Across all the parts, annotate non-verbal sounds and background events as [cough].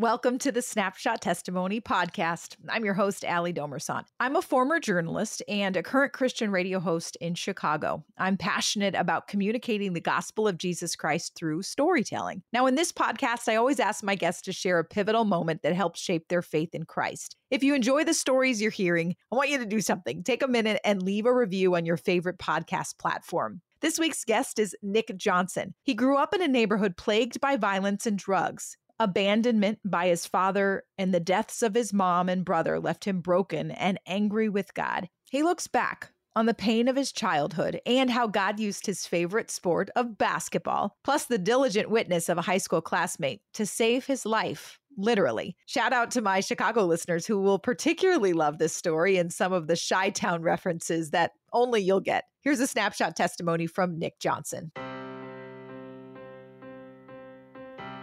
Welcome to the Snapshot Testimony podcast. I'm your host, Ali Domerson. I'm a former journalist and a current Christian radio host in Chicago. I'm passionate about communicating the gospel of Jesus Christ through storytelling. Now, in this podcast, I always ask my guests to share a pivotal moment that helped shape their faith in Christ. If you enjoy the stories you're hearing, I want you to do something. Take a minute and leave a review on your favorite podcast platform. This week's guest is Nick Johnson. He grew up in a neighborhood plagued by violence and drugs. Abandonment by his father and the deaths of his mom and brother left him broken and angry with God. He looks back on the pain of his childhood and how God used his favorite sport of basketball, plus the diligent witness of a high school classmate, to save his life. Literally. Shout out to my Chicago listeners who will particularly love this story and some of the Chi Town references that only you'll get. Here's a snapshot testimony from Nick Johnson.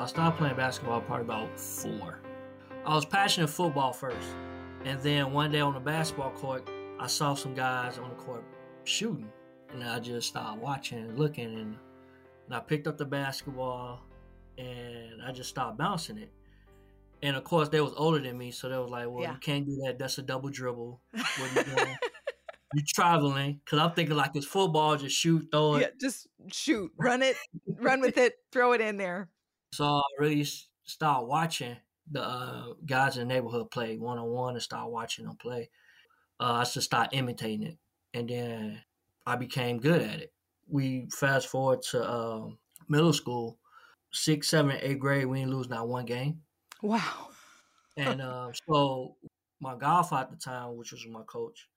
I stopped playing basketball probably about four. I was passionate football first. And then one day on the basketball court, I saw some guys on the court shooting. And I just started watching and looking. And, and I picked up the basketball and I just started bouncing it. And of course, they was older than me. So they was like, well, yeah. you can't do that. That's a double dribble. What are you doing? [laughs] you traveling because I'm thinking like it's football, just shoot, throw it. Yeah, just shoot, run it, run with it, throw it in there. So I really started watching the uh, guys in the neighborhood play one on one and start watching them play. Uh, I just started imitating it, and then I became good at it. We fast forward to uh, middle school, sixth, seventh, eighth grade. We didn't lose not one game. Wow. and uh, [laughs] so my godfather at the time, which was my coach,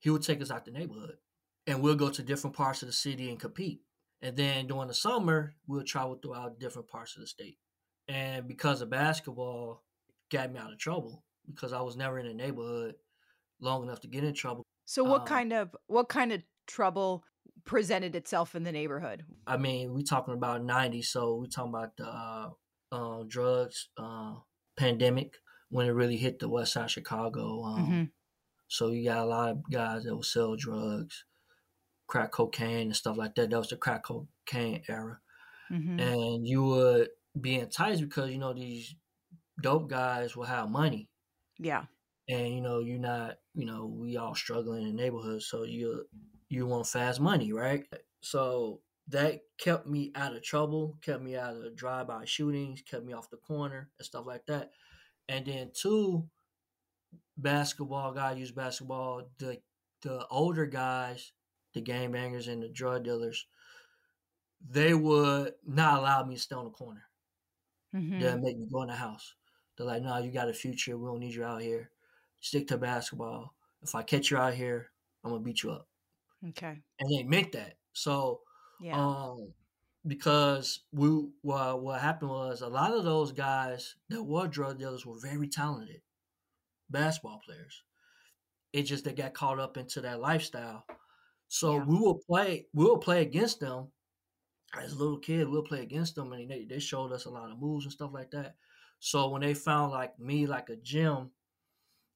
he would take us out the neighborhood, and we'll go to different parts of the city and compete. And then during the summer, we'll travel throughout different parts of the state. And because of basketball, got me out of trouble because I was never in a neighborhood long enough to get in trouble. So what um, kind of what kind of trouble presented itself in the neighborhood? I mean, we talking about 90, so we talking about the uh, uh, drugs uh, pandemic when it really hit the west side Chicago. Um, mm-hmm. So you got a lot of guys that will sell drugs crack cocaine and stuff like that. That was the crack cocaine era. Mm-hmm. And you would be enticed because, you know, these dope guys will have money. Yeah. And, you know, you're not, you know, we all struggling in the neighborhood. So you, you want fast money, right? So that kept me out of trouble, kept me out of drive-by shootings, kept me off the corner and stuff like that. And then two, basketball guys use basketball. The the older guys the game bangers and the drug dealers, they would not allow me to stay on the corner. Mm-hmm. They'd make me go in the house. They're like, no, you got a future. We don't need you out here. Stick to basketball. If I catch you out here, I'm gonna beat you up. Okay. And they meant that. So yeah. um because we well, what happened was a lot of those guys that were drug dealers were very talented basketball players. It just they got caught up into that lifestyle so yeah. we will play we will play against them as a little kid. We'll play against them, and they they showed us a lot of moves and stuff like that. So when they found like me like a gym,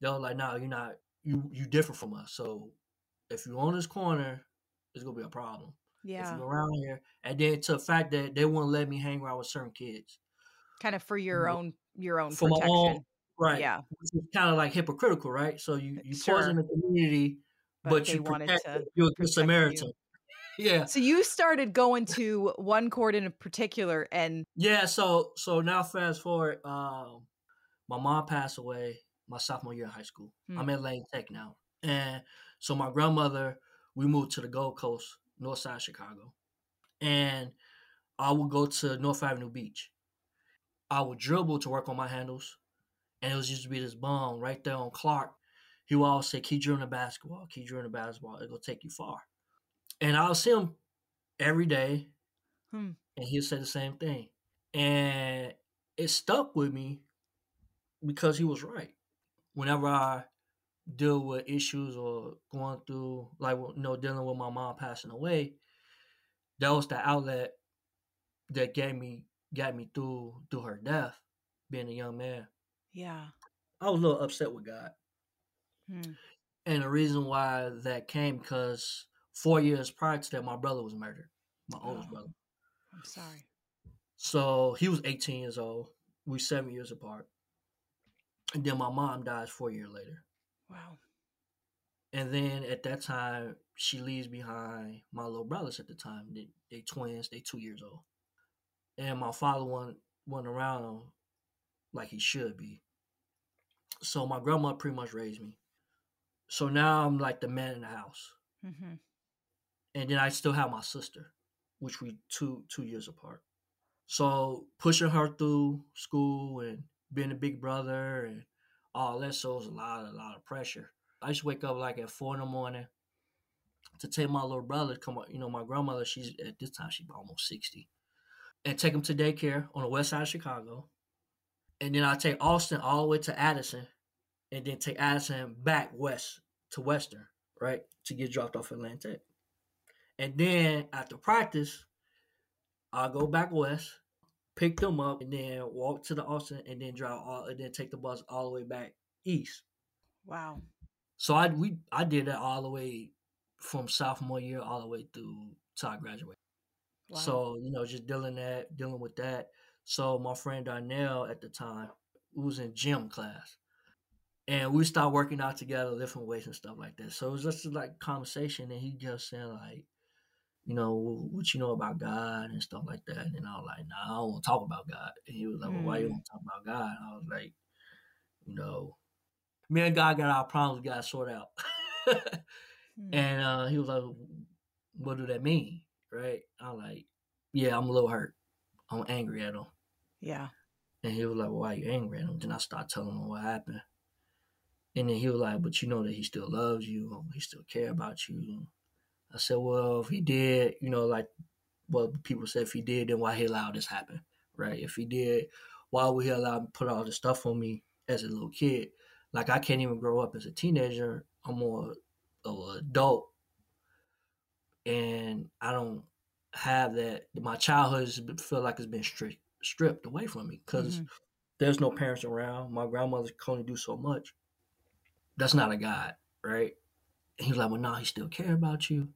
they were like, "No, you're not. You you different from us. So if you're on this corner, it's gonna be a problem. Yeah, if you're around here, and then to the fact that they wouldn't let me hang around with certain kids, kind of for your you own your own for protection. Own, right? Yeah, it's kind of like hypocritical, right? So you you sure. poison the community but, but you wanted to you're a Samaritan. You. [laughs] Yeah. So you started going to one court in particular, and yeah. So so now fast forward. Um, my mom passed away my sophomore year in high school. Hmm. I'm at Lane Tech now, and so my grandmother. We moved to the Gold Coast, North Side Chicago, and I would go to North Avenue Beach. I would dribble to work on my handles, and it was used to be this bomb right there on Clark he will always say, keep drilling the basketball, keep drilling the basketball. It'll take you far. And I'll see him every day, hmm. and he'll say the same thing. And it stuck with me because he was right. Whenever I deal with issues or going through, like, you know, dealing with my mom passing away, that was the outlet that gave me, got me through through her death, being a young man. Yeah. I was a little upset with God. Hmm. And the reason why that came because four years prior to that, my brother was murdered, my oh, oldest brother. I'm sorry. So he was 18 years old, we seven years apart. And then my mom dies four years later. Wow. And then at that time, she leaves behind my little brothers at the time. They, they twins, they two years old. And my father wasn't, wasn't around them like he should be. So my grandma pretty much raised me. So now I'm like the man in the house. Mm-hmm. And then I still have my sister, which we two two years apart. So pushing her through school and being a big brother and all that shows a lot, a lot of pressure. I used to wake up like at four in the morning to take my little brother come up. You know, my grandmother, she's at this time she's almost sixty, and take him to daycare on the west side of Chicago. And then I take Austin all the way to Addison, and then take Addison back west to Western, right, to get dropped off at Atlantic. And then after practice, I'll go back west, pick them up, and then walk to the Austin, and then drive all, and then take the bus all the way back east. Wow. So I we I did that all the way from sophomore year all the way through till I graduated. Wow. So you know, just dealing that dealing with that. So my friend Darnell at the time was in gym class, and we started working out together, different ways and stuff like that. So it was just like conversation, and he just said like, you know, what you know about God and stuff like that. And I was like, nah, I don't want to talk about God. And he was like, well, why you mm. want to talk about God? And I was like, you know, me and God got our problems, got sorted out. [laughs] mm. And uh, he was like, what do that mean? Right? I'm like, yeah, I'm a little hurt. I'm angry at him. Yeah. And he was like, well, why are you angry at him? Then I start telling him what happened. And then he was like, but you know that he still loves you. He still care about you. I said, well, if he did, you know, like what people said, if he did, then why he allowed this happen, right? If he did, why would he allow me put all this stuff on me as a little kid? Like I can't even grow up as a teenager. I'm more of an adult, and I don't have that. My childhood feel like it's been stripped stripped away from me because mm-hmm. there's no parents around. My grandmother can only do so much. That's not a God, right? And he was like, well, no, he still care about you.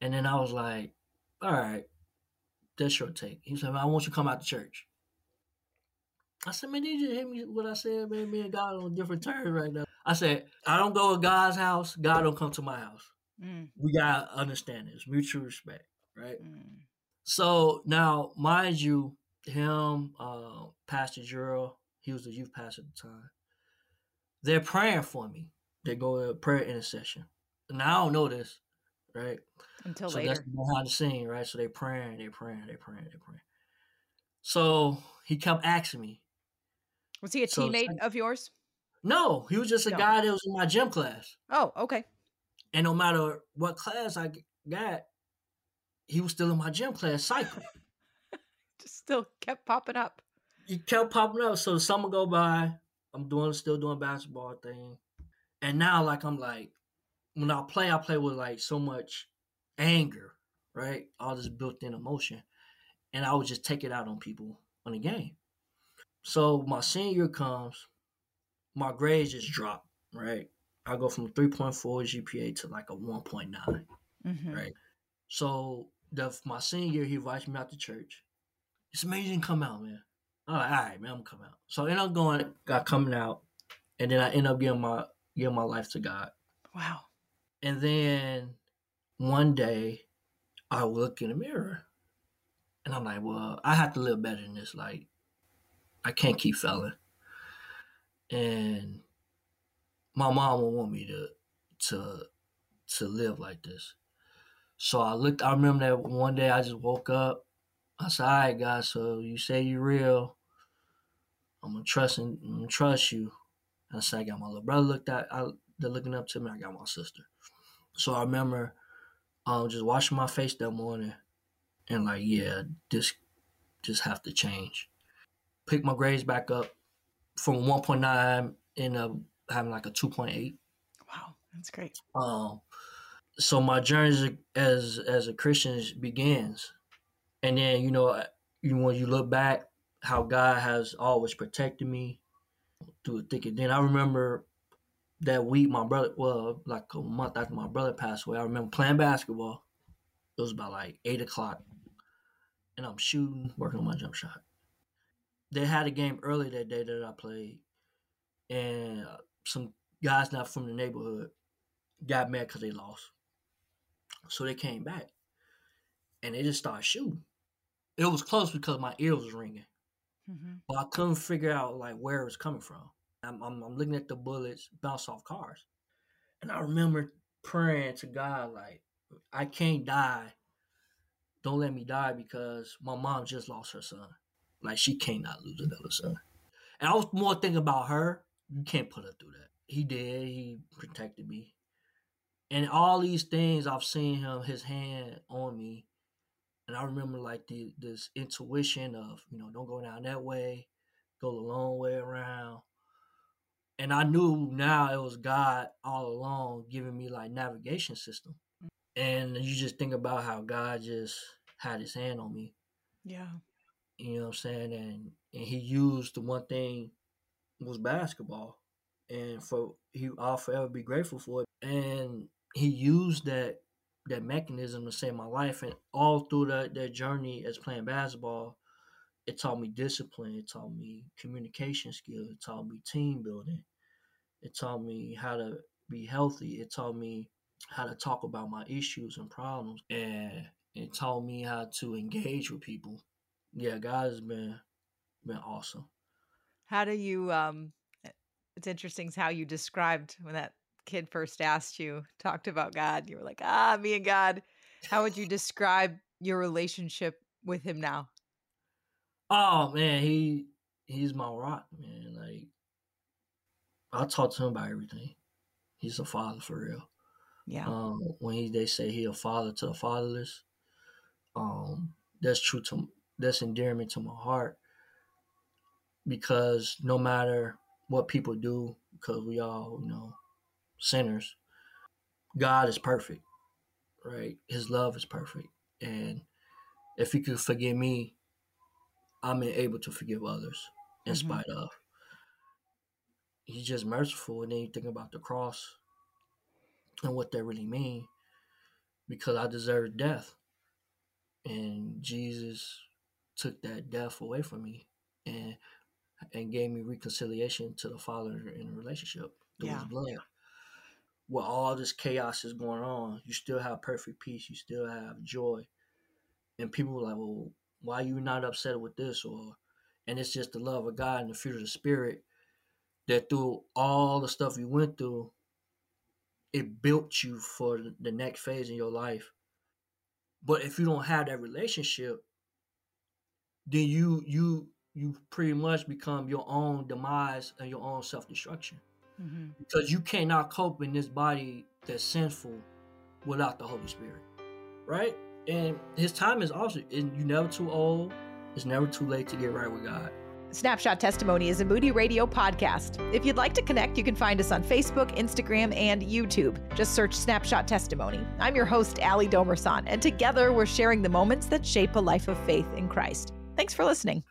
And then I was like, all right, that's your take. He said, I want you to come out to church. I said, man, did you hear me what I said? Man, me and God on different terms right now. I said, I don't go to God's house. God don't come to my house. Mm. We got to understand this. Mutual respect, right? Mm. So now, mind you, him, uh, Pastor Juro, he was the youth pastor at the time. They're praying for me. They go to prayer intercession. Now I don't know this, right? Until so later. That's behind the scene, right? So they're praying, they're praying, they're praying, they're praying. So he kept asking me. Was he a so, teammate of yours? No, he was just a no. guy that was in my gym class. Oh, okay. And no matter what class I got, he was still in my gym class cycle. [laughs] just still kept popping up. He kept popping up. So the summer go by, I'm doing still doing basketball thing. And now like I'm like when I play, I play with like so much anger, right? All this built in emotion. And I would just take it out on people on the game. So my senior comes, my grades just drop, right? I go from 3.4 GPA to like a 1.9, mm-hmm. right? So the my senior year, he invites me out to church. It's amazing come out, man. All right, man, I'm coming out. So I end up going, got coming out, and then I end up giving my giving my life to God. Wow. And then one day I look in the mirror and I'm like, well, I have to live better than this. Like, I can't keep failing. And my mom will want me to to to live like this. So I looked I remember that one day I just woke up. I said, All right, God, so you say you're real. I'm gonna trust and I'm gonna trust you. And I said, I got my little brother looked at I, they're looking up to me, I got my sister. So I remember um, just washing my face that morning and like, yeah, this just have to change. Pick my grades back up from 1.9 end up having like a 2.8. Wow, that's great. Um, so my journey as as a Christian begins, and then you know, you when you look back, how God has always protected me through thick and then I remember that week, my brother, well, like a month after my brother passed away, I remember playing basketball. It was about like eight o'clock, and I'm shooting, working on my jump shot. they had a game early that day that I played, and uh, some guys not from the neighborhood got mad because they lost. So they came back, and they just started shooting. It was close because my ear was ringing, mm-hmm. but I couldn't figure out like where it was coming from. I'm, I'm, I'm looking at the bullets bounce off cars, and I remember praying to God like, I can't die. Don't let me die because my mom just lost her son. Like she cannot lose another son. And I was more thinking about her. You can't put her through that. He did. He protected me. And all these things I've seen him, his hand on me. And I remember like the this intuition of, you know, don't go down that way, go the long way around. And I knew now it was God all along giving me like navigation system. Mm. And you just think about how God just had his hand on me. Yeah. You know what I'm saying? And and he used the one thing was basketball. And for he I'll forever be grateful for it. And he used that that mechanism to save my life and all through that, that journey as playing basketball, it taught me discipline, it taught me communication skills, it taught me team building, it taught me how to be healthy, it taught me how to talk about my issues and problems, and it taught me how to engage with people yeah, God has been been awesome. How do you um it's interesting how you described when that kid first asked you, talked about God, you were like, ah, me and God. How would you describe your relationship with him now? Oh man, he he's my rock, man. Like I talk to him about everything. He's a father for real. Yeah. Um, when he they say he a father to the fatherless, um, that's true to that's endearment to my heart because no matter what people do, because we all, you know, sinners, God is perfect, right? His love is perfect. And if he could forgive me, I'm able to forgive others in mm-hmm. spite of. He's just merciful. And then you think about the cross and what that really mean because I deserve death. And Jesus took that death away from me and and gave me reconciliation to the Father in a relationship through yeah. His blood. While all this chaos is going on, you still have perfect peace. You still have joy, and people are like, "Well, why are you not upset with this?" Or, and it's just the love of God and the fruit of the Spirit that through all the stuff you went through, it built you for the next phase in your life. But if you don't have that relationship, then you you you pretty much become your own demise and your own self destruction. Mm-hmm. Because you cannot cope in this body that's sinful without the Holy Spirit, right? And His time is also, and you're never too old. It's never too late to get right with God. Snapshot Testimony is a Moody Radio podcast. If you'd like to connect, you can find us on Facebook, Instagram, and YouTube. Just search Snapshot Testimony. I'm your host, Ali Domerson, and together we're sharing the moments that shape a life of faith in Christ. Thanks for listening.